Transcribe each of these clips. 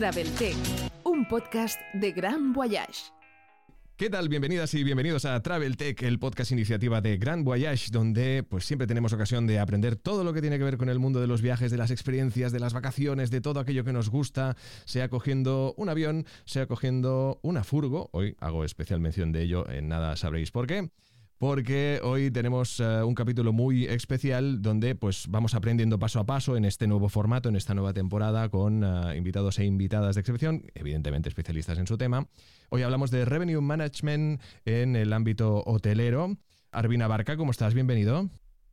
Travel Tech, un podcast de Gran Voyage. ¿Qué tal? Bienvenidas y bienvenidos a Travel Tech, el podcast iniciativa de Grand Voyage, donde pues siempre tenemos ocasión de aprender todo lo que tiene que ver con el mundo de los viajes, de las experiencias, de las vacaciones, de todo aquello que nos gusta, sea cogiendo un avión, sea cogiendo una furgo. Hoy hago especial mención de ello, en nada sabréis por qué porque hoy tenemos eh, un capítulo muy especial donde pues vamos aprendiendo paso a paso en este nuevo formato, en esta nueva temporada con eh, invitados e invitadas de excepción, evidentemente especialistas en su tema. Hoy hablamos de Revenue Management en el ámbito hotelero. Arvina Barca, ¿cómo estás? Bienvenido.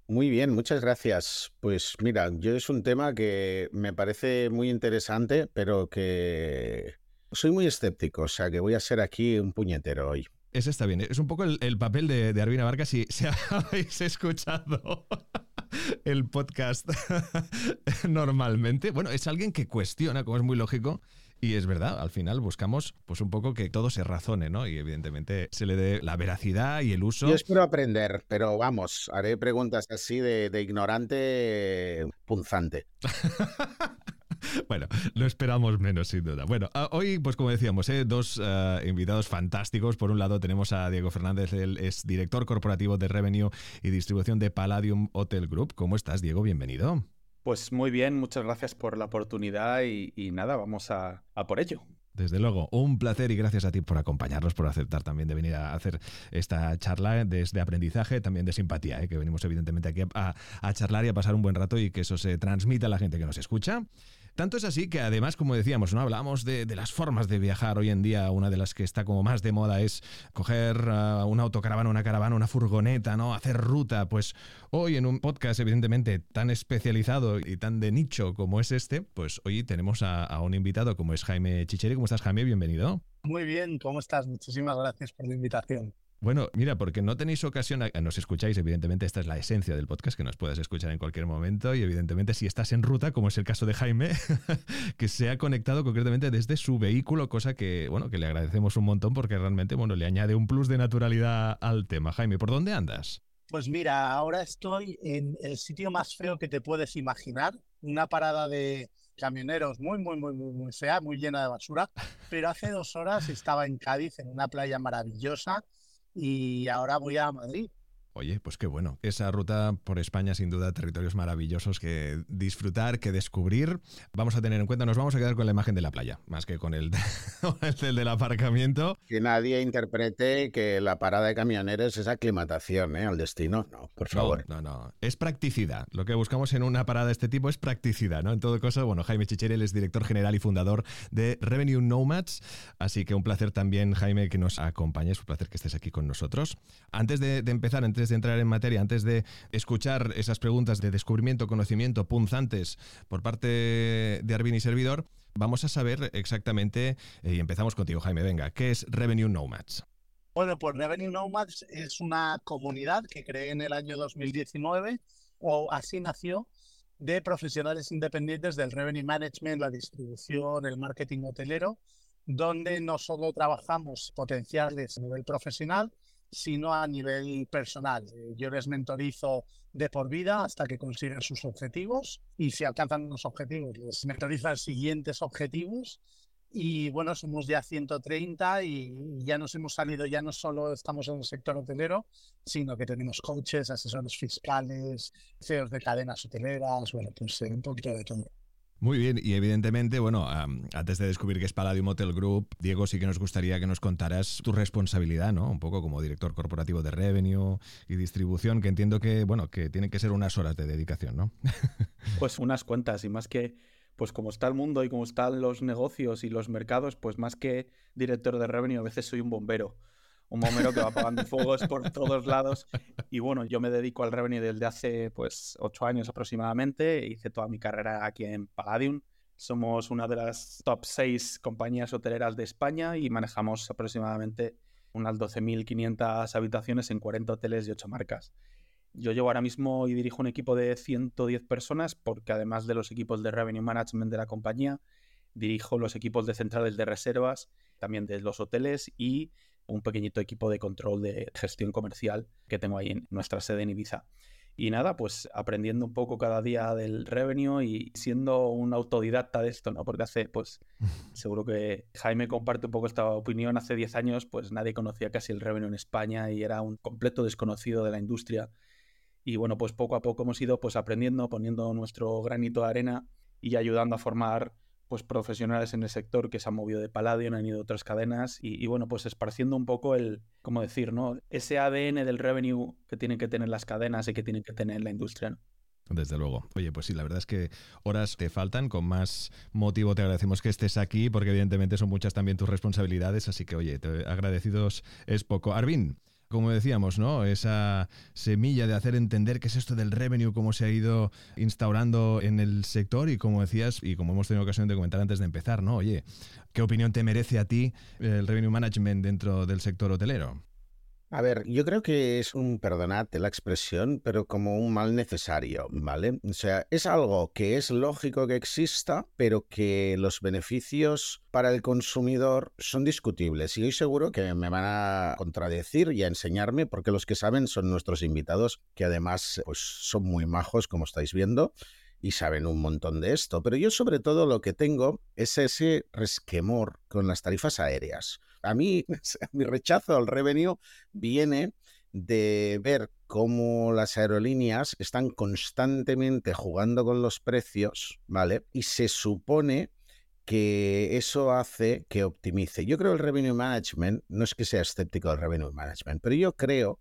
Muy bien, muchas gracias. Pues mira, yo es un tema que me parece muy interesante, pero que soy muy escéptico, o sea que voy a ser aquí un puñetero hoy. Ese está bien. Es un poco el, papel de, de Arvina Barca si, si habéis escuchado el podcast normalmente. Bueno, es alguien que cuestiona, como es muy lógico, y es verdad, al final buscamos pues un poco que todo se razone, ¿no? Y evidentemente se le dé la veracidad y el uso. Yo espero aprender, pero vamos, haré preguntas así de, de ignorante punzante. Bueno, lo esperamos menos, sin duda. Bueno, ah, hoy, pues como decíamos, ¿eh? dos ah, invitados fantásticos. Por un lado tenemos a Diego Fernández, él es director corporativo de Revenue y Distribución de Palladium Hotel Group. ¿Cómo estás, Diego? Bienvenido. Pues muy bien, muchas gracias por la oportunidad y, nada, vamos a, por ello. Desde luego, un placer y gracias a ti por acompañarnos, por aceptar también de venir a hacer esta charla desde aprendizaje, también de simpatía, ¿eh? que venimos evidentemente aquí a, a, charlar y a pasar un buen rato y que eso se transmita a la gente que nos escucha. Tanto es así que además, como decíamos, ¿no? Hablamos de, las formas de viajar hoy en día. Una de las que está como más de moda es coger uh, una autocaravana, una caravana, una furgoneta, ¿no? Hacer ruta. Pues hoy en un podcast, evidentemente, tan especializado y tan de nicho como es este, pues hoy tenemos a, a un invitado como es Jaime Chicheri. ¿Cómo estás, Jaime? Bienvenido. Muy bien, ¿cómo estás? Muchísimas gracias por la invitación. Bueno, mira, porque no tenéis ocasión, nos escucháis, evidentemente esta es la esencia del podcast, que nos puedas escuchar en cualquier momento y evidentemente si estás en ruta, como es el caso de Jaime, que se ha conectado concretamente desde su vehículo, cosa que, bueno, que le agradecemos un montón porque realmente, bueno, le añade un plus de naturalidad al tema. Jaime, ¿por dónde andas? Pues mira, ahora estoy en el sitio más feo que te puedes imaginar, una parada de camioneros muy, muy, muy, muy, muy fea, muy llena de basura, pero hace dos horas estaba en Cádiz, en una playa maravillosa, y ahora voy a Madrid. Oye, pues qué bueno. Esa ruta por España, sin duda, territorios maravillosos que disfrutar, que descubrir. Vamos a tener en cuenta, nos vamos a quedar con la imagen de la playa, más que con el, el del aparcamiento. Que nadie interprete que la parada de camioneros es aclimatación ¿eh? al destino. No, por favor. No, no, Es practicidad. Lo que buscamos en una parada de este tipo es practicidad, ¿no? En todo caso, bueno, Jaime Chicherel es director general y fundador de Revenue Nomads. Así que un placer también, Jaime, que nos acompañes. Un placer que estés aquí con nosotros. Antes de, de empezar, antes de entrar en materia, antes de escuchar esas preguntas de descubrimiento, conocimiento, punzantes por parte de Arvin y Servidor, vamos a saber exactamente, eh, y empezamos contigo, Jaime, venga, ¿qué es Revenue Nomads? Bueno, pues Revenue Nomads es una comunidad que creé en el año 2019, o así nació, de profesionales independientes del revenue management, la distribución, el marketing hotelero, donde no solo trabajamos potenciales a nivel profesional, sino a nivel personal. Eh, yo les mentorizo de por vida hasta que consiguen sus objetivos y si alcanzan los objetivos, les mentorizo a siguientes objetivos. Y bueno, somos ya 130 y ya nos hemos salido, ya no solo estamos en el sector hotelero, sino que tenemos coaches, asesores fiscales, CEOs de cadenas hoteleras, bueno, pues eh, un poquito de todo. Muy bien, y evidentemente, bueno, antes de descubrir qué es Palladium Hotel Group, Diego, sí que nos gustaría que nos contaras tu responsabilidad, ¿no? Un poco como director corporativo de revenue y distribución, que entiendo que, bueno, que tienen que ser unas horas de dedicación, ¿no? pues unas cuantas, y más que, pues como está el mundo y como están los negocios y los mercados, pues más que director de revenue, a veces soy un bombero un bombero que va apagando fuegos por todos lados. Y bueno, yo me dedico al revenue desde hace pues ocho años aproximadamente. Hice toda mi carrera aquí en Palladium. Somos una de las top seis compañías hoteleras de España y manejamos aproximadamente unas 12.500 habitaciones en 40 hoteles y 8 marcas. Yo llevo ahora mismo y dirijo un equipo de 110 personas porque además de los equipos de revenue management de la compañía, dirijo los equipos de centrales de reservas, también de los hoteles y un pequeñito equipo de control de gestión comercial que tengo ahí en nuestra sede en Ibiza. Y nada, pues aprendiendo un poco cada día del revenue y siendo un autodidacta de esto, ¿no? Porque hace, pues, seguro que Jaime comparte un poco esta opinión. Hace 10 años, pues nadie conocía casi el revenue en España y era un completo desconocido de la industria. Y bueno, pues poco a poco hemos ido pues aprendiendo, poniendo nuestro granito de arena y ayudando a formar pues profesionales en el sector que se han movido de Palladium, han ido otras cadenas y, bueno, pues esparciendo un poco el, ¿cómo decir, no? Ese ADN del revenue que tienen que tener las cadenas y que tienen que tener la industria, Desde luego. Oye, pues sí, la verdad es que horas te faltan. Con más motivo te agradecemos que estés aquí, porque evidentemente son muchas también tus responsabilidades. Así que, oye, agradecidos es poco. Arvin, como decíamos, ¿no? Esa semilla de hacer entender qué es esto del revenue, cómo se ha ido instaurando en el sector y como decías, y como hemos tenido ocasión de comentar antes de empezar, ¿no? Oye, ¿qué opinión te merece a ti el revenue management dentro del sector hotelero? A ver, yo creo que es un, perdonate la expresión, pero como un mal necesario, ¿vale? O sea, es algo que es lógico que exista, pero que los beneficios para el consumidor son discutibles. Y hoy seguro que me van a contradecir y a enseñarme, porque los que saben son nuestros invitados, que además pues, son muy majos, como estáis viendo y saben un montón de esto. Pero yo sobre todo lo que tengo es ese resquemor con las tarifas aéreas. A mí, mi rechazo al revenue viene de ver cómo las aerolíneas están constantemente jugando con los precios, ¿vale? Y se supone que eso hace que optimice. Yo creo el revenue management, no es que sea escéptico del revenue management, pero yo creo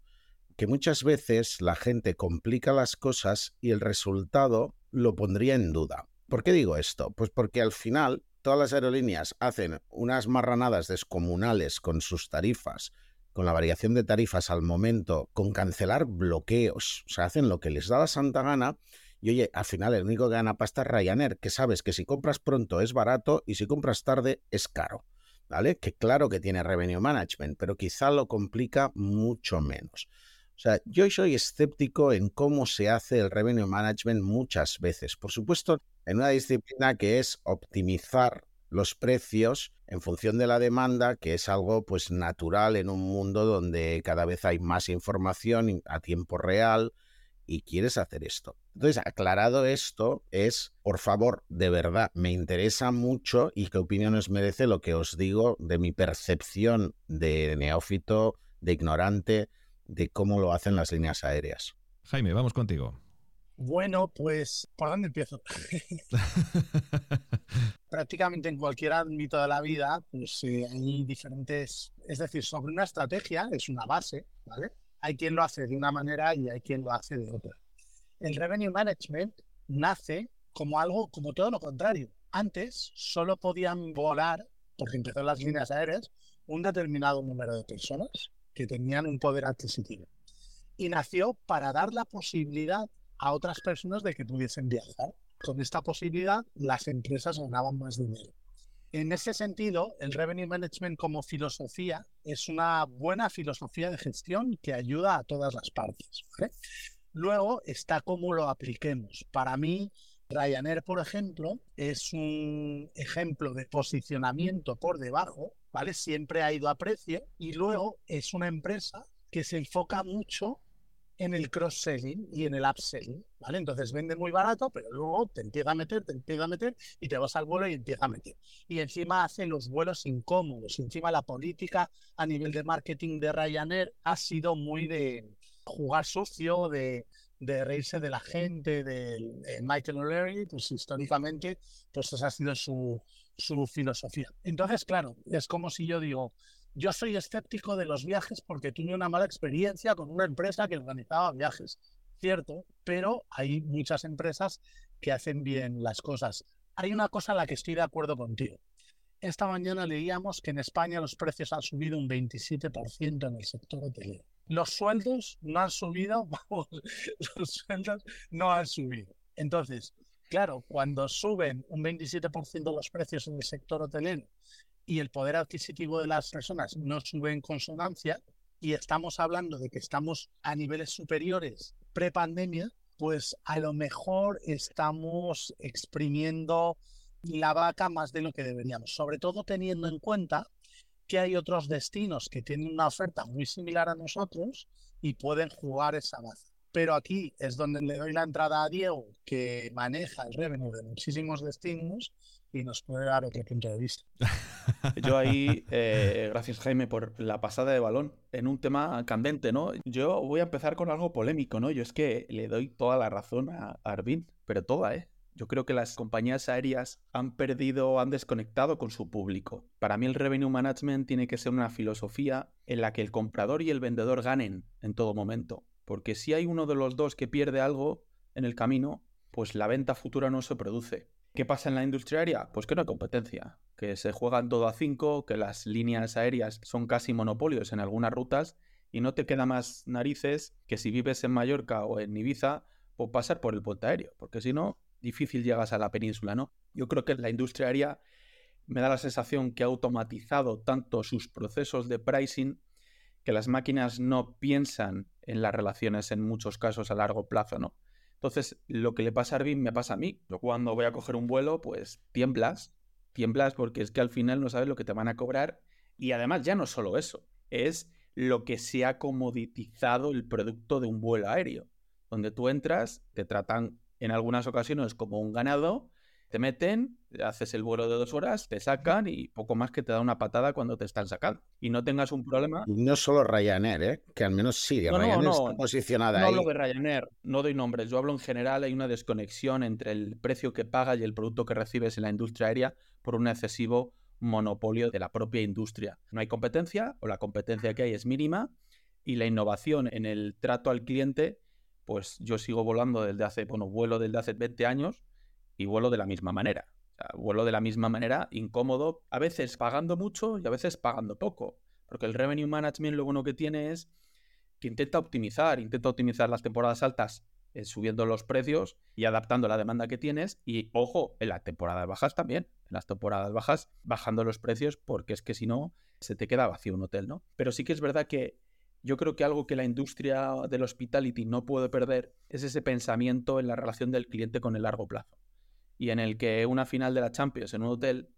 que muchas veces la gente complica las cosas y el resultado lo pondría en duda. ¿Por qué digo esto? Pues porque al final todas las aerolíneas hacen unas marranadas descomunales con sus tarifas, con la variación de tarifas al momento, con cancelar bloqueos, o sea, hacen lo que les da la santa gana. Y oye, al final el único que gana pasta es Ryanair, que sabes que si compras pronto es barato y si compras tarde es caro. ¿Vale? Que claro que tiene revenue management, pero quizá lo complica mucho menos. O sea, yo soy escéptico en cómo se hace el revenue management muchas veces. Por supuesto, en una disciplina que es optimizar los precios en función de la demanda, que es algo pues natural en un mundo donde cada vez hay más información a tiempo real y quieres hacer esto. Entonces, aclarado esto, es, por favor, de verdad, me interesa mucho y qué opiniones merece lo que os digo de mi percepción de neófito, de ignorante, de cómo lo hacen las líneas aéreas. Jaime, vamos contigo. Bueno, pues, ¿por dónde empiezo? Prácticamente en cualquier ámbito de la vida, pues eh, hay diferentes, es decir, sobre una estrategia, es una base, ¿vale? Hay quien lo hace de una manera y hay quien lo hace de otra. El revenue management nace como algo, como todo lo contrario. Antes solo podían volar, porque empezó las líneas aéreas, un determinado número de personas que tenían un poder adquisitivo. Y nació para dar la posibilidad a otras personas de que pudiesen viajar. Con esta posibilidad, las empresas ganaban más dinero. En ese sentido, el Revenue Management como filosofía es una buena filosofía de gestión que ayuda a todas las partes. Luego está cómo lo apliquemos. Para mí, Ryanair, por ejemplo, es un ejemplo de posicionamiento por debajo, ¿vale? Siempre ha ido a precio y luego es una empresa que se enfoca mucho en el cross-selling y en el upselling, ¿vale? Entonces vende muy barato, pero luego te empieza a meter, te empieza a meter y te vas al vuelo y empieza a meter. Y encima hace los vuelos incómodos. Encima la política a nivel de marketing de Ryanair ha sido muy de jugar sucio, de, de reírse de la gente, de, Michael O'Leary, pues históricamente, pues esa ha sido su, su filosofía. Entonces, claro, es como si yo digo, yo soy escéptico de los viajes porque tuve una mala experiencia con una empresa que organizaba viajes. Cierto, pero hay muchas empresas que hacen bien las cosas. Hay una cosa en la que estoy de acuerdo contigo. esta mañana leíamos que en España los precios han subido un 27% en el sector hotelero. Los sueldos no han subido, vamos, los sueldos no han subido. Entonces, claro, cuando suben un 27% los precios en el sector hotelero y el poder adquisitivo de las personas no sube en consonancia, y estamos hablando de que estamos a niveles superiores pre-pandemia, pues a lo mejor estamos exprimiendo la vaca más de lo que deberíamos, sobre todo teniendo en cuenta que hay otros destinos que tienen una oferta muy similar a nosotros y pueden jugar esa baza. Pero aquí es donde le doy la entrada a Diego, que maneja el revenue de muchísimos destinos y nos puede dar otro punto de vista. Yo ahí, eh, gracias Jaime por la pasada de balón, en un tema candente, ¿no? Yo voy a empezar con algo polémico, ¿no? Yo es que le doy toda la razón a Arvin, pero toda, ¿eh? Yo creo que las compañías aéreas han perdido, han desconectado con su público. Para mí el revenue management tiene que ser una filosofía en la que el comprador y el vendedor ganen en todo momento. Porque si hay uno de los dos que pierde algo en el camino, pues la venta futura no se produce. ¿Qué pasa en la industria aérea? Pues que no hay competencia, que se juegan todo a cinco, que las líneas aéreas son casi monopolios en algunas rutas y no te queda más narices que si vives en Mallorca o en Ibiza, pues pasar por el puente aéreo, porque si no, difícil llegas a la península, ¿no? Yo creo que la industria aérea me da la sensación que ha automatizado tanto sus procesos de pricing que las máquinas no piensan en las relaciones en muchos casos a largo plazo, ¿no? Entonces, lo que le pasa a Arvin me pasa a mí. Yo cuando voy a coger un vuelo, pues tiemblas, tiemblas porque es que al final no sabes lo que te van a cobrar y además ya no solo eso, es lo que se ha comoditizado el producto de un vuelo aéreo, donde tú entras, te tratan en algunas ocasiones como un ganado, te meten, haces el vuelo de dos horas, te sacan y poco más que te da una patada cuando te están sacando. Y no tengas un problema. No solo Ryanair, ¿eh? que al menos sí, no, Ryanair no, está posicionada no ahí. No hablo de Ryanair, no doy nombres. Yo hablo en general, hay una desconexión entre el precio que pagas y el producto que recibes en la industria aérea por un excesivo monopolio de la propia industria. No hay competencia o la competencia que hay es mínima y la innovación en el trato al cliente pues yo sigo volando desde hace, bueno, vuelo desde hace 20 años y vuelo de la misma manera. vuelo de la misma manera, incómodo, a veces pagando mucho y a veces pagando poco. Porque el revenue management lo bueno que tiene es que intenta optimizar, intenta optimizar las temporadas altas eh, subiendo los precios y adaptando la demanda que tienes. Y ojo, en las temporadas bajas también. En las temporadas bajas bajando los precios porque es que si no se te queda vacío un hotel, ¿no? Pero sí que es verdad que yo creo que algo que la industria del hospitality no puede perder es ese pensamiento en la relación del cliente con el largo plazo. Y en el que una final de la Champions en un hotel,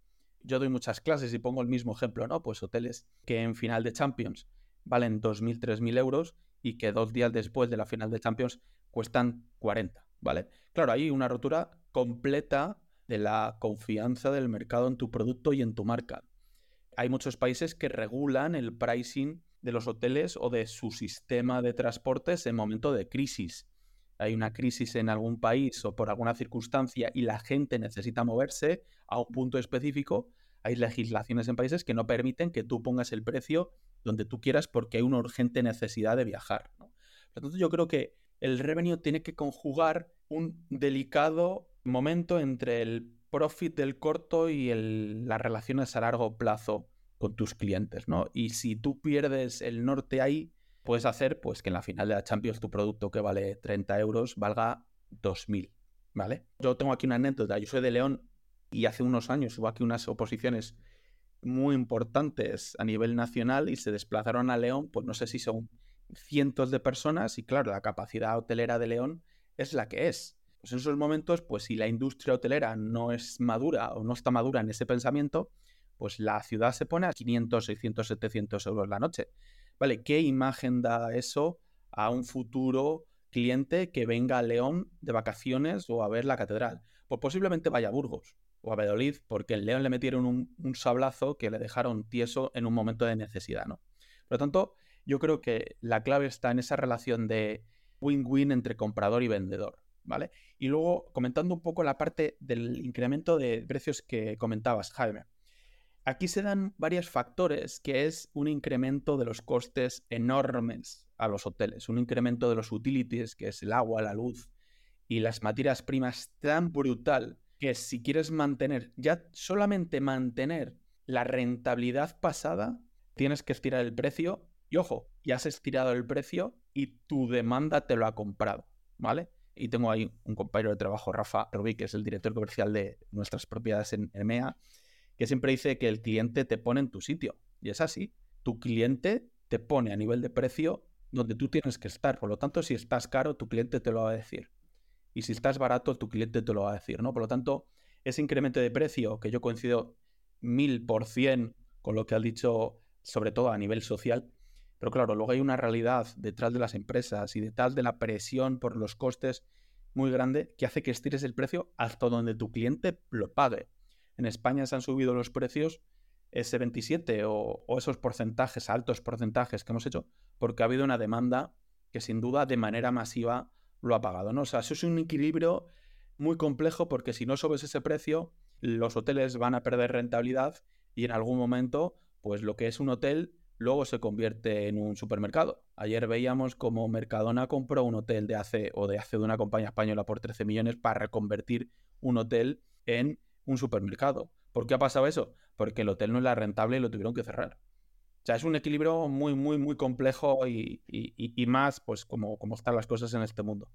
yo doy muchas clases y pongo el mismo ejemplo, ¿no? Pues hoteles que en final de Champions valen 2.000, 3.000 euros y que dos días después de la final de Champions cuestan 40, ¿vale? Claro, hay una rotura completa de la confianza del mercado en tu producto y en tu marca. Hay muchos países que regulan el pricing de los hoteles o de su sistema de transportes en momento de crisis. Hay una crisis en algún país o por alguna circunstancia y la gente necesita moverse a un punto específico, hay legislaciones en países que no permiten que tú pongas el precio donde tú quieras porque hay una urgente necesidad de viajar. Por lo tanto, yo creo que el revenue tiene que conjugar un delicado momento entre el profit del corto y las relaciones a largo plazo con tus clientes, ¿no? Y si tú pierdes el norte ahí, puedes hacer pues que en la final de la Champions tu producto que vale 30 euros valga 2.000, ¿vale? Yo tengo aquí una anécdota, yo soy de León y hace unos años hubo aquí unas oposiciones muy importantes a nivel nacional y se desplazaron a León, pues no sé si son cientos de personas y claro, la capacidad hotelera de León es la que es. Pues en esos momentos, pues si la industria hotelera no es madura o no está madura en ese pensamiento, pues la ciudad se pone a 500, 600, 700 euros la noche. ¿Vale? ¿Qué imagen da eso a un futuro cliente que venga a León de vacaciones o a ver la catedral? Pues posiblemente vaya a Burgos o a Valladolid, porque en León le metieron un, sablazo que le dejaron tieso en un momento de necesidad, ¿no? Por lo tanto, yo creo que la clave está en esa relación de win-win entre comprador y vendedor, ¿vale? Y luego, comentando un poco la parte del incremento de precios que comentabas, Jaime. Aquí se dan varios factores, que es un incremento de los costes enormes a los hoteles, un incremento de los utilities, que es el agua, la luz y las materias primas tan brutal que si quieres mantener, ya solamente mantener la rentabilidad pasada, tienes que estirar el precio y ojo, ya has estirado el precio y tu demanda te lo ha comprado, ¿vale? Y tengo ahí un compañero de trabajo, Rafa Rubí, que es el director comercial de nuestras propiedades en EMEA, que siempre dice que el cliente te pone en tu sitio. Y es así. Tu cliente te pone a nivel de precio donde tú tienes que estar. Por lo tanto, si estás caro, tu cliente te lo va a decir. Y si estás barato, tu cliente te lo va a decir, ¿no? Por lo tanto, ese incremento de precio, que yo coincido mil por cien con lo que has dicho, sobre todo a nivel social, pero claro, luego hay una realidad detrás de las empresas y detrás de la presión por los costes muy grande que hace que estires el precio hasta donde tu cliente lo pague. En España se han subido los precios ese 27 o, esos porcentajes, altos porcentajes que hemos hecho, porque ha habido una demanda que sin duda de manera masiva lo ha pagado. ¿no? O sea, eso es un equilibrio muy complejo porque si no subes ese precio, los hoteles van a perder rentabilidad y en algún momento, pues lo que es un hotel luego se convierte en un supermercado. Ayer veíamos como Mercadona compró un hotel de hace o de hace de una compañía española por 13 millones para reconvertir un hotel en un supermercado. ¿Por qué ha pasado eso? Porque el hotel no era rentable y lo tuvieron que cerrar. O sea, es un equilibrio muy, muy, muy complejo y, más, pues, como, como están las cosas en este mundo.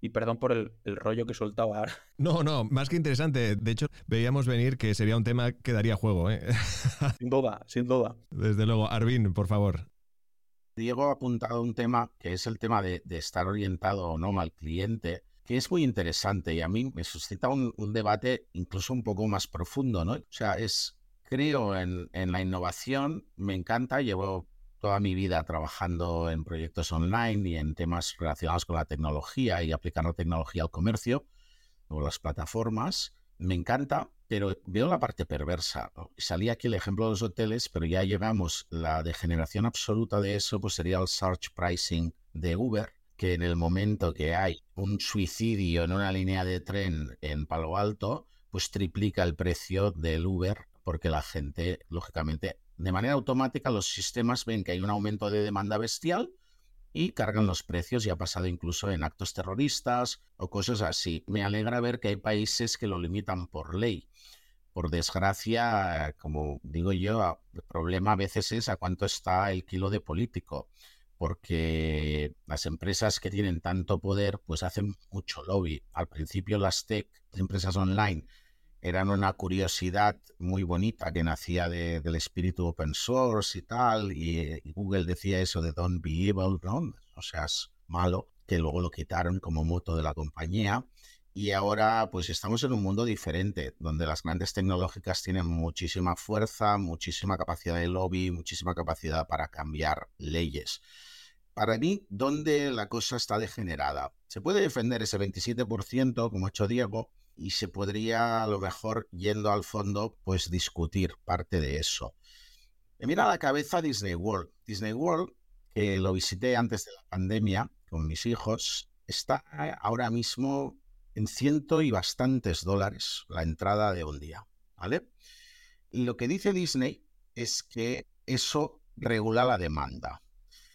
Y perdón por el, rollo que he soltado ahora. No, no, más que interesante. De hecho, veíamos venir que sería un tema que daría juego. ¿eh? Sin duda, sin duda. Desde luego. Arvin, por favor. Diego ha apuntado un tema que es el tema de, estar orientado o no al cliente, que es muy interesante y a mí me suscita un, debate incluso un poco más profundo, ¿no? O sea, es, creo en, la innovación, me encanta, llevo toda mi vida trabajando en proyectos online y en temas relacionados con la tecnología y aplicando tecnología al comercio o las plataformas. Me encanta, pero veo la parte perversa. Salía aquí el ejemplo de los hoteles, pero ya llevamos la degeneración absoluta de eso, pues sería el search pricing de Uber, que en el momento que hay un suicidio en una línea de tren en Palo Alto, pues triplica el precio del Uber porque la gente, lógicamente, de manera automática los sistemas ven que hay un aumento de demanda bestial y cargan los precios y ha pasado incluso en actos terroristas o cosas así. Me alegra ver que hay países que lo limitan por ley. Por desgracia, como digo yo, el problema a veces es a cuánto está el kilo de político, porque las empresas que tienen tanto poder pues hacen mucho lobby. Al principio las tech, empresas online, eran una curiosidad muy bonita que nacía del espíritu open source y tal, y, Google decía eso de don't be evil, ¿no? O sea, es malo, que luego lo quitaron como moto de la compañía. Y ahora pues estamos en un mundo diferente, donde las grandes tecnológicas tienen muchísima fuerza, muchísima capacidad de lobby, muchísima capacidad para cambiar leyes. Para mí, ¿dónde la cosa está degenerada? Se puede defender ese 27%, como ha hecho Diego, y se podría a lo mejor yendo al fondo pues discutir parte de eso. Me mira a la cabeza Disney World. Disney World, que lo visité antes de la pandemia con mis hijos, está ahora mismo en ciento y bastantes dólares la entrada de un día, ¿vale? Y lo que dice Disney es que eso regula la demanda.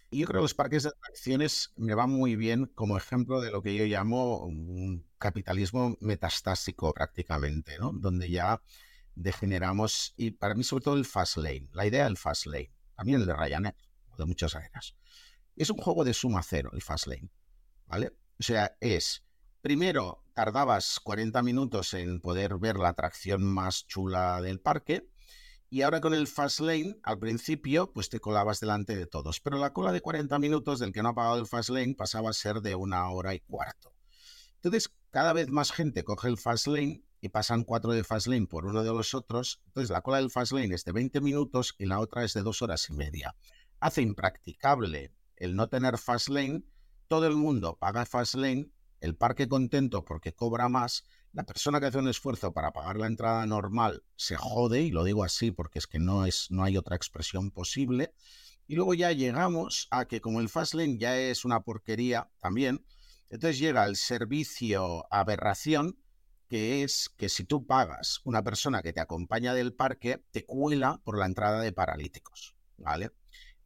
Y yo creo que los parques de atracciones me van muy bien como ejemplo de lo que yo llamo un capitalismo metastásico prácticamente, ¿no? Donde ya degeneramos, y para mí sobre todo el fast lane, la idea del fast lane, también el de Ryanair, de muchas aéreas. Es un juego de suma cero, el fast lane, ¿vale? O sea, es, primero tardabas 40 minutos en poder ver la atracción más chula del parque, y ahora con el fast lane, al principio, pues te colabas delante de todos. Pero la cola de 40 minutos del que no ha pagado el fast lane pasaba a ser de una hora y cuarto. Entonces, cada vez más gente coge el fast lane y pasan cuatro de fast lane por uno de los otros. Entonces, la cola del fast lane es de 20 minutos y la otra es de dos horas y media. Hace impracticable el no tener fast lane. Todo el mundo paga fast lane, el parque contento porque cobra más la persona que hace un esfuerzo para pagar la entrada normal se jode, y lo digo así porque es que no, es, no hay otra expresión posible. Y luego ya llegamos a que como el Fastlane ya es una porquería también, entonces llega el servicio aberración, que es que si tú pagas una persona que te acompaña del parque, te cuela por la entrada de paralíticos, ¿vale?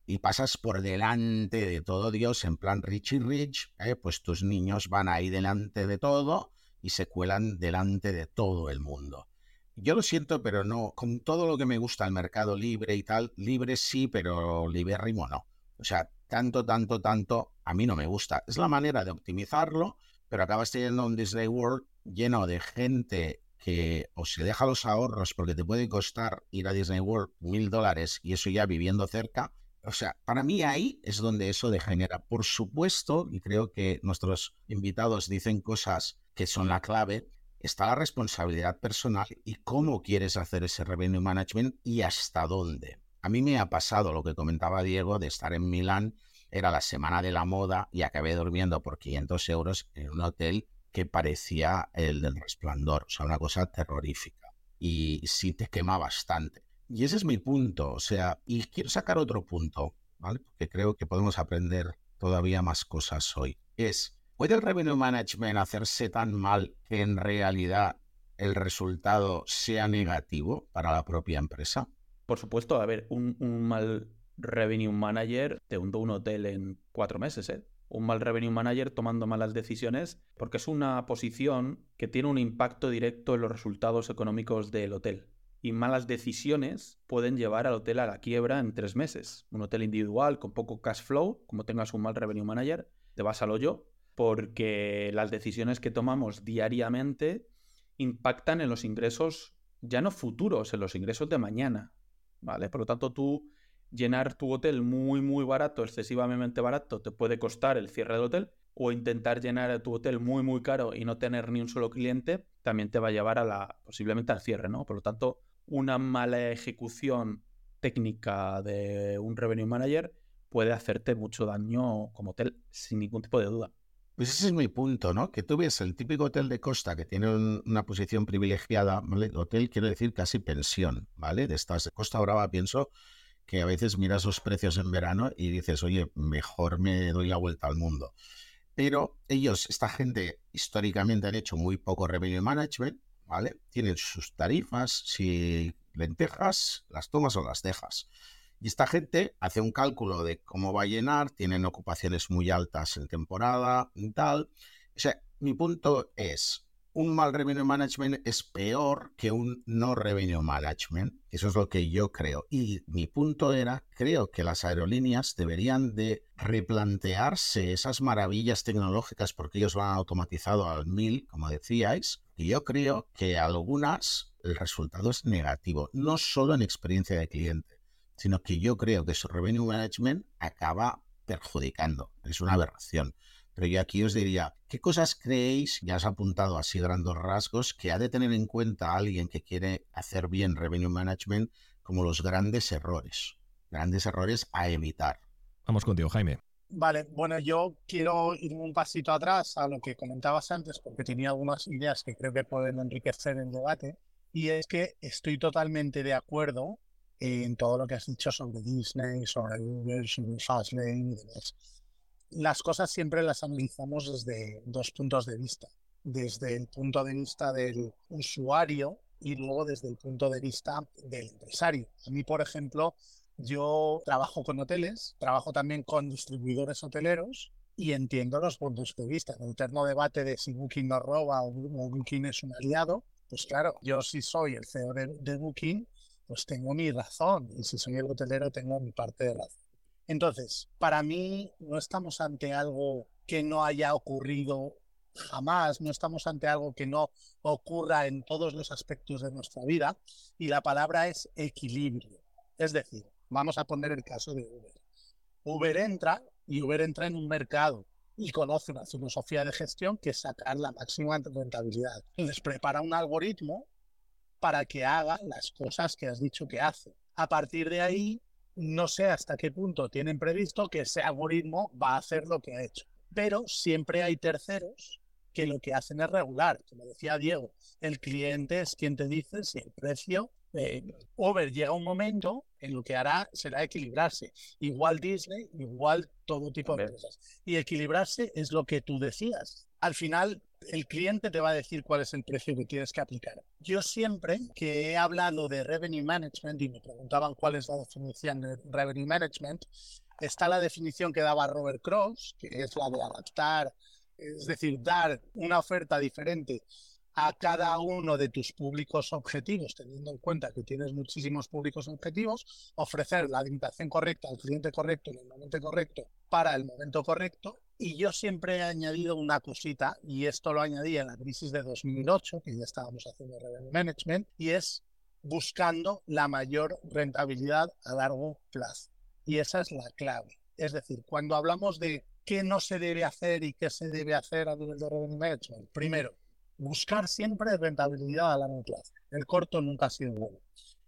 Y pasas por delante de todo Dios en plan Richie Rich, ¿eh? pues tus niños van ahí delante de todo y se cuelan delante de todo el mundo. yo lo siento, pero no, con todo lo que me gusta el mercado libre y tal, libre sí, pero libérrimo no. O sea, tanto, tanto, tanto, a mí no me gusta. Es la manera de optimizarlo, pero acabas teniendo un Disney World lleno de gente que o se deja los ahorros porque te puede costar ir a Disney World mil dólares y eso ya viviendo cerca. O sea, para mí ahí es donde eso degenera. Por supuesto, y creo que nuestros invitados dicen cosas que son la clave, está la responsabilidad personal y cómo quieres hacer ese revenue management y hasta dónde. A mí me ha pasado lo que comentaba Diego de estar en Milán, era la semana de la moda y acabé durmiendo por 500 euros en un hotel que parecía el del resplandor, o sea, una cosa terrorífica. Y sí te quema bastante. Y ese es mi punto, o sea, y quiero sacar otro punto, ¿vale? Porque creo que podemos aprender todavía más cosas hoy. Es, ¿Puede el revenue management hacerse tan mal que en realidad el resultado sea negativo para la propia empresa? Por supuesto, a ver, un, mal revenue manager te un hotel en cuatro meses, ¿eh? Un mal revenue manager tomando malas decisiones porque es una posición que tiene un impacto directo en los resultados económicos del hotel. Y malas decisiones pueden llevar al hotel a la quiebra en tres meses. Un hotel individual con poco cash flow, como tengas un mal revenue manager, te vas al hoyo porque las decisiones que tomamos diariamente impactan en los ingresos ya no futuros, en los ingresos de mañana. ¿Vale? Por lo tanto, tú llenar tu hotel muy, muy barato, excesivamente barato, te puede costar el cierre del hotel, o intentar llenar tu hotel muy, muy caro y no tener ni un solo cliente, también te va a llevar a la, posiblemente al cierre, ¿no? Por lo tanto, una mala ejecución técnica de un revenue manager puede hacerte mucho daño como hotel, sin ningún tipo de duda. Pues ese es mi punto, ¿no? Que tú ves el típico hotel de costa que tiene una posición privilegiada, ¿vale? Hotel quiero decir casi pensión, ¿vale? De estas de Costa Brava pienso que a veces miras los precios en verano y dices, oye, mejor me doy la vuelta al mundo. Pero ellos, esta gente, históricamente han hecho muy poco revenue management, ¿vale? Tienen sus tarifas, si lentejas, las tomas o las dejas. Y esta gente hace un cálculo de cómo va a llenar, tienen ocupaciones muy altas en temporada y tal. O sea, mi punto es, un mal revenue management es peor que un no revenue management. Eso es lo que yo creo. Y mi punto era, creo que las aerolíneas deberían de replantearse esas maravillas tecnológicas porque ellos lo han automatizado al mil, como decíais. Y yo creo que algunas el resultado es negativo, no solo en experiencia de cliente sino que yo creo que su revenue management acaba perjudicando. Es una aberración. Pero yo aquí os diría, ¿qué cosas creéis, ya has apuntado así grandes rasgos, que ha de tener en cuenta alguien que quiere hacer bien revenue management como los grandes errores? Grandes errores a evitar. Vamos contigo, Jaime. Vale, bueno, yo quiero ir un pasito atrás a lo que comentabas antes, porque tenía algunas ideas que creo que pueden enriquecer el debate. Y es que estoy totalmente de acuerdo en todo lo que has dicho sobre Disney, sobre Uber, sobre Fastlane y demás. Las cosas siempre las analizamos desde dos puntos de vista. Desde el punto de vista del usuario y luego desde el punto de vista del empresario. A mí, por ejemplo, yo trabajo con hoteles, trabajo también con distribuidores hoteleros y entiendo los puntos de vista. El eterno debate de si Booking nos roba o Booking es un aliado, pues claro, yo sí soy el CEO de Booking, pues tengo mi razón. Y si soy el hotelero, tengo mi parte de razón. Entonces, para mí no estamos ante algo que no haya ocurrido jamás, no estamos ante algo que no ocurra en todos los aspectos de nuestra vida. Y la palabra es equilibrio. Es decir, vamos a poner el caso de Uber. Uber entra y Uber entra en un mercado y conoce una filosofía de gestión que es sacar la máxima rentabilidad. Les prepara un algoritmo para que haga las cosas que has dicho que hace. A partir de ahí, no sé hasta qué punto tienen previsto que ese algoritmo va a hacer lo que ha hecho. Pero siempre hay terceros que lo que hacen es regular. Como decía Diego, el cliente es quien te dice si el precio eh, Uber llega un momento en lo que hará será equilibrarse. Igual Disney, igual todo tipo de empresas. Y equilibrarse es lo que tú decías. Al final, el cliente te va a decir cuál es el precio que tienes que aplicar. Yo siempre que he hablado de revenue management y me preguntaban cuál es la definición de revenue management, está la definición que daba Robert Cross, que es la de adaptar, es decir, dar una oferta diferente a cada uno de tus públicos objetivos, teniendo en cuenta que tienes muchísimos públicos objetivos, ofrecer la limitación correcta al cliente correcto en el momento correcto para el momento correcto. Y yo siempre he añadido una cosita, y esto lo añadí en la crisis de 2008, que ya estábamos haciendo revenue management, y es buscando la mayor rentabilidad a largo plazo. Y esa es la clave. Es decir, cuando hablamos de qué no se debe hacer y qué se debe hacer a nivel de revenue management, primero, buscar siempre rentabilidad a largo plazo. El corto nunca ha sido bueno.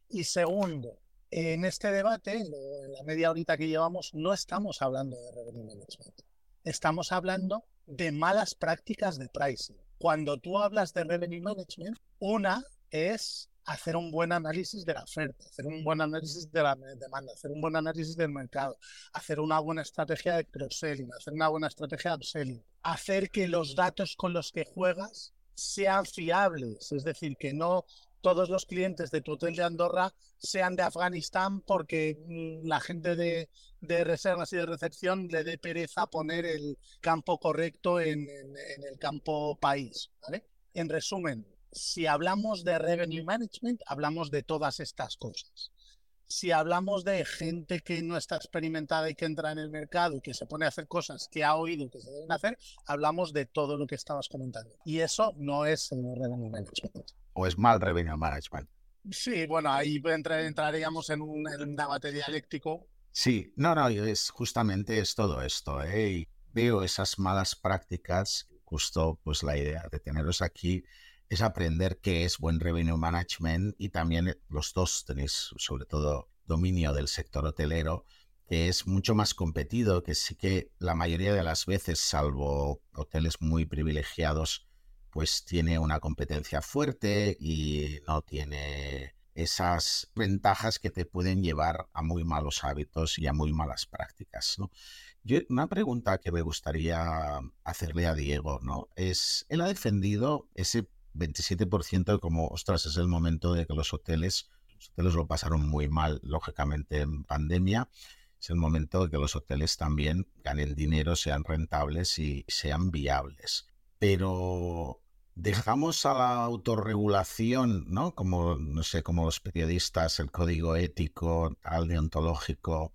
Y segundo, en este debate, en la media horita que llevamos, no estamos hablando de revenue management. Estamos hablando de malas prácticas de pricing. Cuando tú hablas de revenue management, una es hacer un buen análisis de la oferta, hacer un buen análisis de la demanda, hacer un buen análisis del mercado, hacer una buena estrategia de cross-selling, hacer una buena estrategia de upselling, hacer que los datos con los que juegas sean fiables, es decir, que no todos los clientes de tu hotel de Andorra sean de Afganistán porque mm, la gente de, reservas y de recepción le dé pereza poner el campo correcto en, el campo país. En resumen, si hablamos de revenue management, hablamos de todas estas cosas. Si hablamos de gente que no está experimentada y que entra en el mercado y que se pone a hacer cosas que ha oído que se deben hacer, hablamos de todo lo que estabas comentando. Y eso no es revenue management. O es mal revenue management. Sí, bueno, ahí entraríamos en un, debate dialéctico. Sí, no, no, es justamente es todo esto. ¿eh? veo esas malas prácticas, justo pues la idea de teneros aquí es aprender qué es buen revenue management y también los dos tenéis sobre todo dominio del sector hotelero que es mucho más competido, que sí que la mayoría de las veces, salvo hoteles muy privilegiados, pues tiene una competencia fuerte y no tiene esas ventajas que te pueden llevar a muy malos hábitos y a muy malas prácticas. ¿no? Yo, una pregunta que me gustaría hacerle a Diego, ¿no? Es, él ha defendido ese 27% como, ostras, es el momento de que los hoteles, los hoteles lo pasaron muy mal, lógicamente, en pandemia. Es el momento de que los hoteles también ganen dinero, sean rentables y sean viables. Pero dejamos a la autorregulación, ¿no? Como, no sé, como los periodistas, el código ético, al deontológico,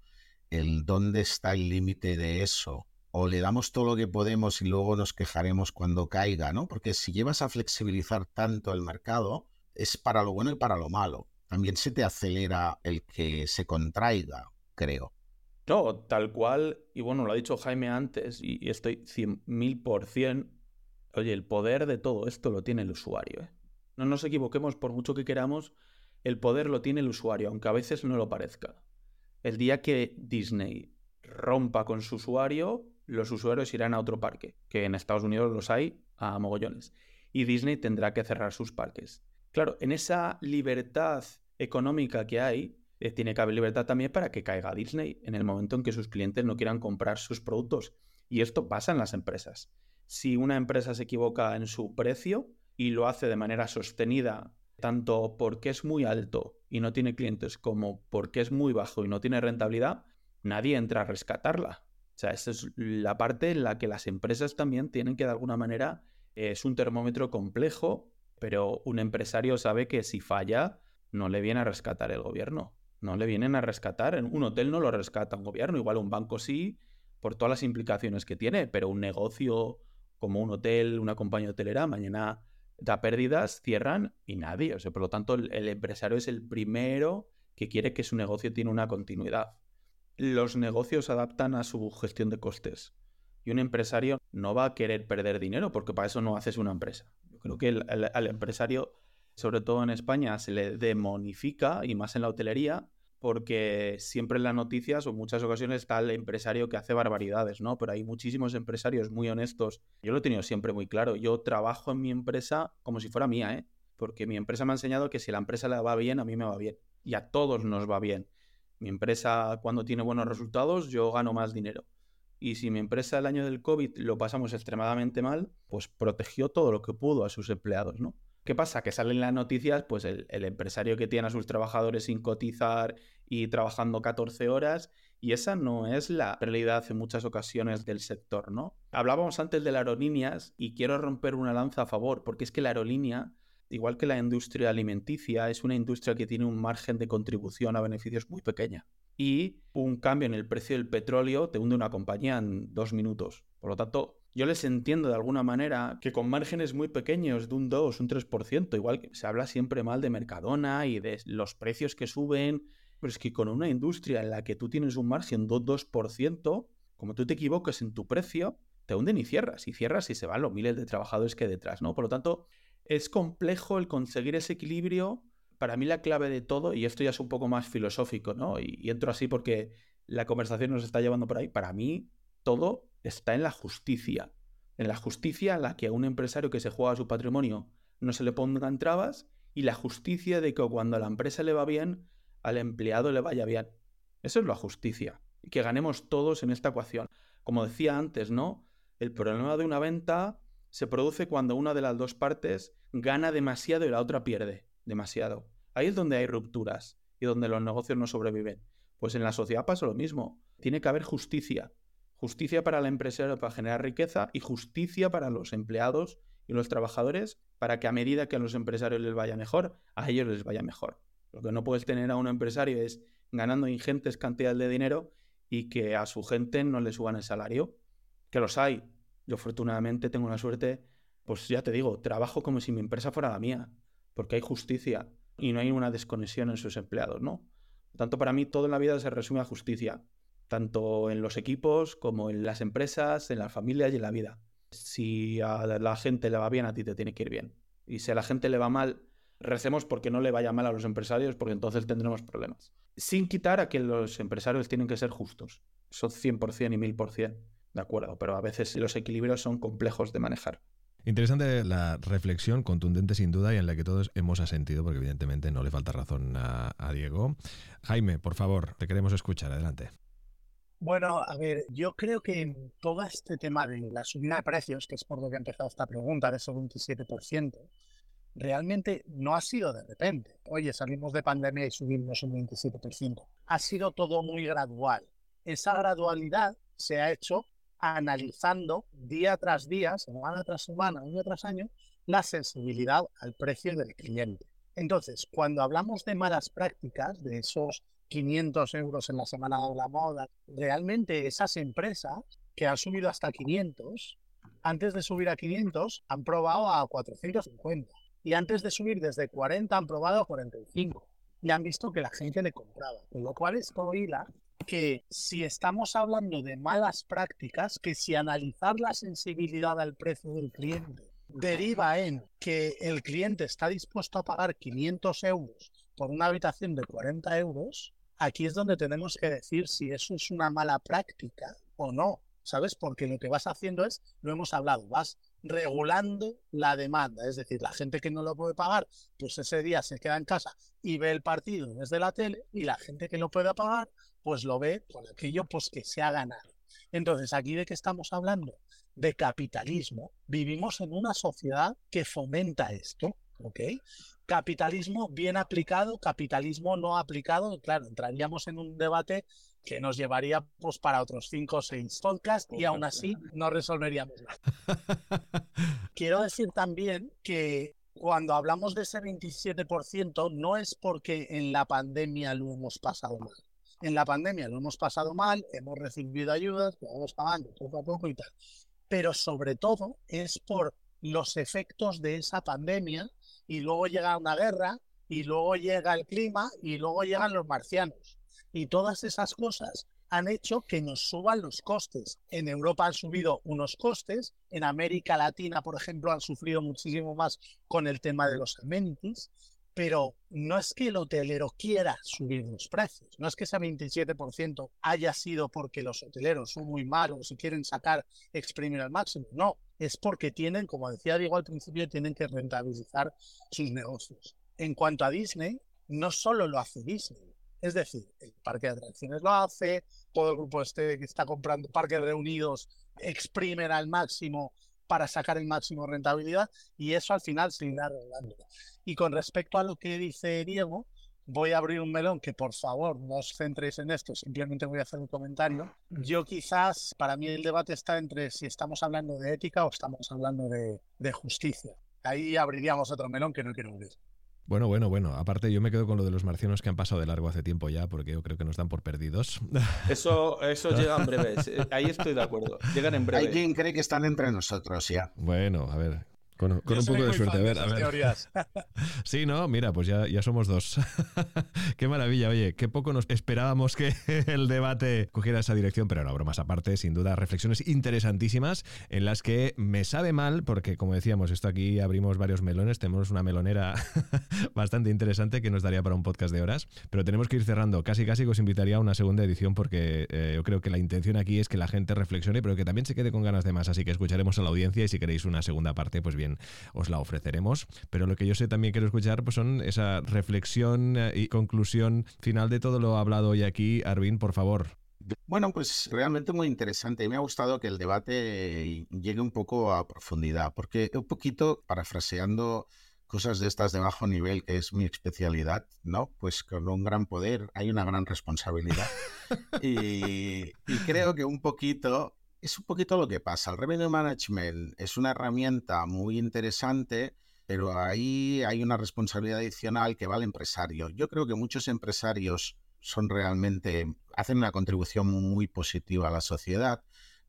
el dónde está el límite de eso o le damos todo lo que podemos y luego nos quejaremos cuando caiga, ¿no? Porque si llevas a flexibilizar tanto el mercado, es para lo bueno y para lo malo. También se te acelera el que se contraiga, creo. No, tal cual, y bueno, lo ha dicho Jaime antes, y estoy mil por cien. Oye, el poder de todo esto lo tiene el usuario. ¿eh? No nos equivoquemos, por mucho que queramos, el poder lo tiene el usuario, aunque a veces no lo parezca. El día que Disney rompa con su usuario, los usuarios irán a otro parque, que en Estados Unidos los hay a mogollones, y Disney tendrá que cerrar sus parques. Claro, en esa libertad económica que hay, eh, tiene que haber libertad también para que caiga Disney en el momento en que sus clientes no quieran comprar sus productos. Y esto pasa en las empresas. Si una empresa se equivoca en su precio y lo hace de manera sostenida, tanto porque es muy alto y no tiene clientes como porque es muy bajo y no tiene rentabilidad, nadie entra a rescatarla. O sea, esa es la parte en la que las empresas también tienen que de alguna manera, es un termómetro complejo, pero un empresario sabe que si falla, no le viene a rescatar el gobierno. No le vienen a rescatar. Un hotel no lo rescata un gobierno, igual un banco sí, por todas las implicaciones que tiene, pero un negocio como un hotel, una compañía hotelera, mañana da pérdidas, cierran y nadie. O sea, por lo tanto, el, empresario es el primero que quiere que su negocio tiene una continuidad los negocios adaptan a su gestión de costes. Y un empresario no va a querer perder dinero porque para eso no haces una empresa. Yo creo que al empresario, sobre todo en España, se le demonifica y más en la hotelería porque siempre en las noticias o en muchas ocasiones está el empresario que hace barbaridades, ¿no? Pero hay muchísimos empresarios muy honestos. Yo lo he tenido siempre muy claro. Yo trabajo en mi empresa como si fuera mía, ¿eh? Porque mi empresa me ha enseñado que si la empresa le va bien, a mí me va bien. Y a todos nos va bien. Mi empresa cuando tiene buenos resultados, yo gano más dinero. Y si mi empresa el año del COVID lo pasamos extremadamente mal, pues protegió todo lo que pudo a sus empleados, ¿no? ¿Qué pasa? Que salen las noticias, pues el, empresario que tiene a sus trabajadores sin cotizar y trabajando 14 horas, y esa no es la realidad en muchas ocasiones del sector, ¿no? Hablábamos antes de las aerolíneas y quiero romper una lanza a favor, porque es que la aerolínea, igual que la industria alimenticia, es una industria que tiene un margen de contribución a beneficios muy pequeña. Y un cambio en el precio del petróleo te hunde una compañía en dos minutos. Por lo tanto, yo les entiendo de alguna manera que con márgenes muy pequeños de un 2, un 3%, igual que se habla siempre mal de Mercadona y de los precios que suben, pero es que con una industria en la que tú tienes un margen de 2%, como tú te equivoques en tu precio, te hunden y cierras, y cierras y se van los miles de trabajadores que hay detrás, ¿no? Por lo tanto, es complejo el conseguir ese equilibrio. Para mí la clave de todo, y esto ya es un poco más filosófico, ¿no? Y, entro así porque la conversación nos está llevando por ahí. Para mí, todo está en la justicia. En la justicia en la que a un empresario que se juega su patrimonio no se le pongan trabas y la justicia de que cuando a la empresa le va bien, al empleado le vaya bien. Eso es la justicia. Y que ganemos todos en esta ecuación. Como decía antes, ¿no? El problema de una venta se produce cuando una de las dos partes gana demasiado y la otra pierde demasiado. Ahí es donde hay rupturas y donde los negocios no sobreviven. Pues en la sociedad pasa lo mismo. Tiene que haber justicia. Justicia para la empresa para generar riqueza y justicia para los empleados y los trabajadores para que a medida que a los empresarios les vaya mejor, a ellos les vaya mejor. Lo que no puedes tener a un empresario es ganando ingentes cantidades de dinero y que a su gente no le suban el salario que los hay. Yo afortunadamente tengo una suerte, pues ya te digo, trabajo como si mi empresa fuera la mía, porque hay justicia y no hay una desconexión en sus empleados, ¿no? tanto, para mí todo en la vida se resume a justicia, tanto en los equipos como en las empresas, en las familias y en la vida. Si a la gente le va bien, a ti te tiene que ir bien. Y si a la gente le va mal, recemos porque no le vaya mal a los empresarios, porque entonces tendremos problemas. Sin quitar a que los empresarios tienen que ser justos. Eso 100% y 1000%. De acuerdo, pero a veces los equilibrios son complejos de manejar. Interesante la reflexión, contundente sin duda, y en la que todos hemos asentido, porque evidentemente no le falta razón a, Diego. Jaime, por favor, te queremos escuchar. Adelante. Bueno, a ver, yo creo que todo este tema de la subida de precios, que es por lo que ha empezado esta pregunta, de ese 27%, realmente no ha sido de repente. Oye, salimos de pandemia y subimos un 27%. Ha sido todo muy gradual. Esa gradualidad se ha hecho analizando día tras día, semana tras semana, año tras año, la sensibilidad al precio del cliente. Entonces, cuando hablamos de malas prácticas, de esos 500 euros en la semana de la moda, realmente esas empresas que han subido hasta 500, antes de subir a 500, han probado a 450. Y antes de subir desde 40, han probado a 45. Y han visto que la gente le compraba. Con lo cual, esto hila que si estamos hablando de malas prácticas, que si analizar la sensibilidad al precio del cliente deriva en que el cliente está dispuesto a pagar 500 euros por una habitación de 40 euros, aquí es donde tenemos que decir si eso es una mala práctica o no, ¿sabes? Porque lo que vas haciendo es, lo hemos hablado, vas regulando la demanda. Es decir, la gente que no lo puede pagar, pues ese día se queda en casa y ve el partido desde la tele y la gente que lo pueda pagar, pues lo ve con aquello pues, que se ha ganado. Entonces, ¿aquí de qué estamos hablando? De capitalismo. Vivimos en una sociedad que fomenta esto, ¿ok? Capitalismo bien aplicado, capitalismo no aplicado, claro, entraríamos en un debate que nos llevaría pues para otros 5 o 6 podcasts y aún así no resolveríamos nada. Quiero decir también que cuando hablamos de ese 27% no es porque en la pandemia lo hemos pasado mal. En la pandemia lo hemos pasado mal, hemos recibido ayudas, lo vamos pagando poco a poco y tal. Pero sobre todo es por los efectos de esa pandemia y luego llega una guerra y luego llega el clima y luego llegan los marcianos. Y todas esas cosas han hecho que nos suban los costes. En Europa han subido unos costes, en América Latina, por ejemplo, han sufrido muchísimo más con el tema de los amenities, pero no es que el hotelero quiera subir los precios, no es que ese 27% haya sido porque los hoteleros son muy malos y quieren sacar, exprimir al máximo, no, es porque tienen, como decía Diego al principio, tienen que rentabilizar sus negocios. En cuanto a Disney, no solo lo hace Disney, es decir, el parque de atracciones lo hace, todo el grupo este que está comprando parques reunidos exprimen al máximo para sacar el máximo rentabilidad y eso al final se irá arreglando. Y con respecto a lo que dice Diego, voy a abrir un melón que por favor no os centréis en esto, simplemente voy a hacer un comentario. Yo quizás, para mí el debate está entre si estamos hablando de ética o estamos hablando de, de justicia. Ahí abriríamos otro melón que no quiero abrir. Bueno, bueno, bueno. Aparte, yo me quedo con lo de los marcianos que han pasado de largo hace tiempo ya, porque yo creo que nos dan por perdidos. Eso, eso llega en breve. Ahí estoy de acuerdo. Llegan en breve. Hay quien cree que están entre nosotros ya. Bueno, a ver. Con, un poco de suerte, a ver, a ver. sí, no, mira, pues ya, ya somos dos. qué maravilla, oye, qué poco nos esperábamos que el debate cogiera esa dirección, pero no, bromas aparte, sin duda, reflexiones interesantísimas en las que me sabe mal, porque como decíamos, esto aquí abrimos varios melones, tenemos una melonera bastante interesante que nos daría para un podcast de horas, pero tenemos que ir cerrando. Casi, casi os invitaría a una segunda edición porque eh, yo creo que la intención aquí es que la gente reflexione, pero que también se quede con ganas de más, así que escucharemos a la audiencia y si queréis una segunda parte, pues bien os la ofreceremos. Pero lo que yo sé también quiero escuchar pues son esa reflexión eh, y conclusión final de todo lo hablado hoy aquí. Arvin, por favor. Bueno, pues realmente muy interesante. Me ha gustado que el debate llegue un poco a profundidad, porque un poquito, parafraseando cosas de estas de bajo nivel, que es mi especialidad, ¿no? Pues con un gran poder hay una gran responsabilidad. y, y creo que un poquito es un poquito lo que pasa. El revenue management es una herramienta muy interesante, pero ahí hay una responsabilidad adicional que va al empresario. Yo creo que muchos empresarios son realmente, hacen una contribución muy positiva a la sociedad,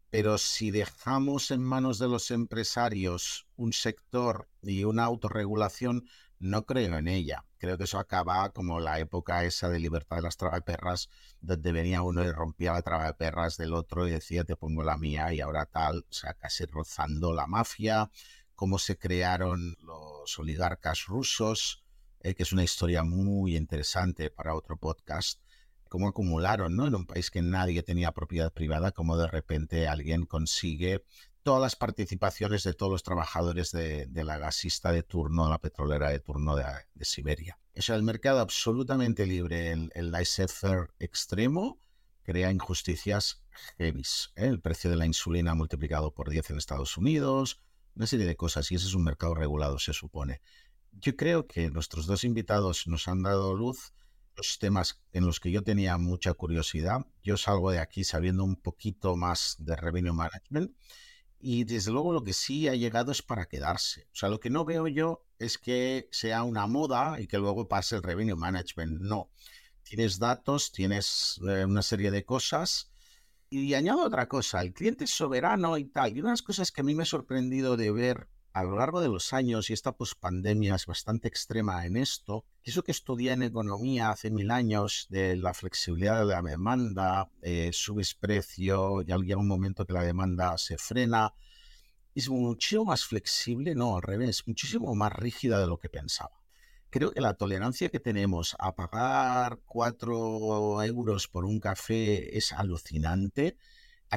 pero si dejamos en manos de los empresarios un sector y una autorregulación, no creo en ella. Creo que eso acaba como la época esa de libertad de las perras, donde venía uno y rompía la traba de perras del otro y decía te pongo la mía y ahora tal, o sea, casi rozando la mafia, cómo se crearon los oligarcas rusos, eh, que es una historia muy interesante para otro podcast, cómo acumularon, ¿no? En un país que nadie tenía propiedad privada, cómo de repente alguien consigue todas las participaciones de todos los trabajadores de, la gasista de turno, la petrolera de turno de, Siberia. Es el mercado absolutamente libre, el, el laissez-faire extremo, crea injusticias heavy. ¿eh? El precio de la insulina multiplicado por 10 en Estados Unidos, una serie de cosas, y ese es un mercado regulado, se supone. Yo creo que nuestros dos invitados nos han dado luz los temas en los que yo tenía mucha curiosidad. Yo salgo de aquí sabiendo un poquito más de revenue management y desde luego lo que sí ha llegado es para quedarse. O sea, lo que no veo yo es que sea una moda y que luego pase el revenue management. No. Tienes datos, tienes eh, una serie de cosas. Y añado otra cosa, el cliente es soberano y tal. Y una de las cosas que a mí me ha sorprendido de ver a lo largo de los años, y esta pospandemia es bastante extrema en esto, eso que estudié en economía hace mil años de la flexibilidad de la demanda, eh, subes precio y llega un momento que la demanda se frena, es muchísimo más flexible, no, al revés, muchísimo más rígida de lo que pensaba. Creo que la tolerancia que tenemos a pagar cuatro euros por un café es alucinante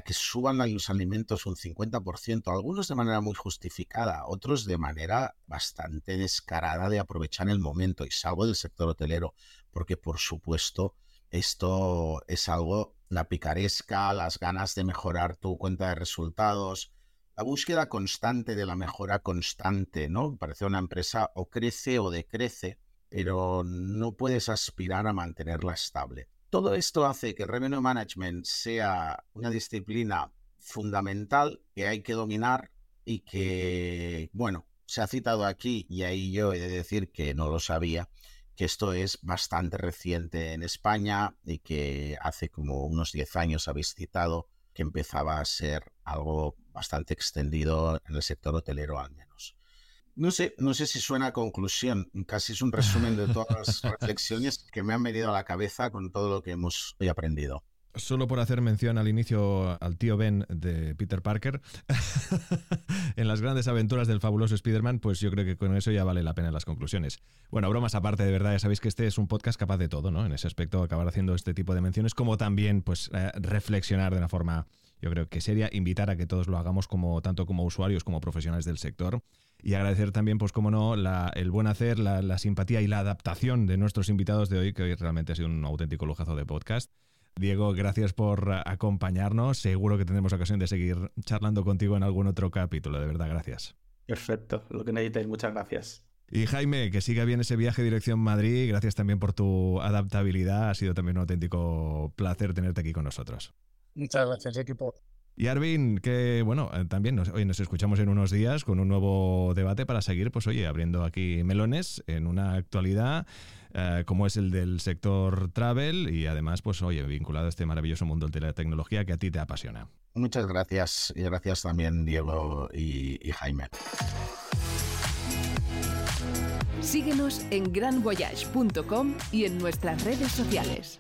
que suban los alimentos un 50%, algunos de manera muy justificada, otros de manera bastante descarada de aprovechar el momento, y salgo del sector hotelero, porque por supuesto esto es algo, la picaresca, las ganas de mejorar tu cuenta de resultados, la búsqueda constante de la mejora constante, ¿no? Parece una empresa o crece o decrece, pero no puedes aspirar a mantenerla estable. Todo esto hace que el revenue management sea una disciplina fundamental que hay que dominar y que, bueno, se ha citado aquí y ahí yo he de decir que no lo sabía, que esto es bastante reciente en España y que hace como unos 10 años habéis citado que empezaba a ser algo bastante extendido en el sector hotelero al. No sé, no sé si suena a conclusión, casi es un resumen de todas las reflexiones que me han venido a la cabeza con todo lo que hemos hoy aprendido. Solo por hacer mención al inicio al tío Ben de Peter Parker en las grandes aventuras del fabuloso Spider-Man, pues yo creo que con eso ya vale la pena las conclusiones. Bueno, bromas aparte, de verdad, ya sabéis que este es un podcast capaz de todo, ¿no? En ese aspecto, acabar haciendo este tipo de menciones, como también, pues, eh, reflexionar de una forma, yo creo que sería invitar a que todos lo hagamos como tanto como usuarios como profesionales del sector y agradecer también, pues como no, el buen hacer, la, simpatía y la adaptación de nuestros invitados de hoy, que hoy realmente ha sido un auténtico lujazo de podcast. Diego, gracias por acompañarnos. Seguro que tendremos ocasión de seguir charlando contigo en algún otro capítulo. De verdad, gracias. Perfecto, lo que necesitéis. Muchas gracias. Y Jaime, que siga bien ese viaje dirección Madrid. Gracias también por tu adaptabilidad. Ha sido también un auténtico placer tenerte aquí con nosotros. Muchas gracias, equipo. Y Arvin, que bueno, eh, también nos, hoy nos escuchamos en unos días con un nuevo debate para seguir, pues oye, abriendo aquí melones en una actualidad eh, como es el del sector travel y además, pues oye, vinculado a este maravilloso mundo de la tecnología que a ti te apasiona. Muchas gracias y gracias también Diego y, y Jaime. Síguenos en granvoyage.com y en nuestras redes sociales.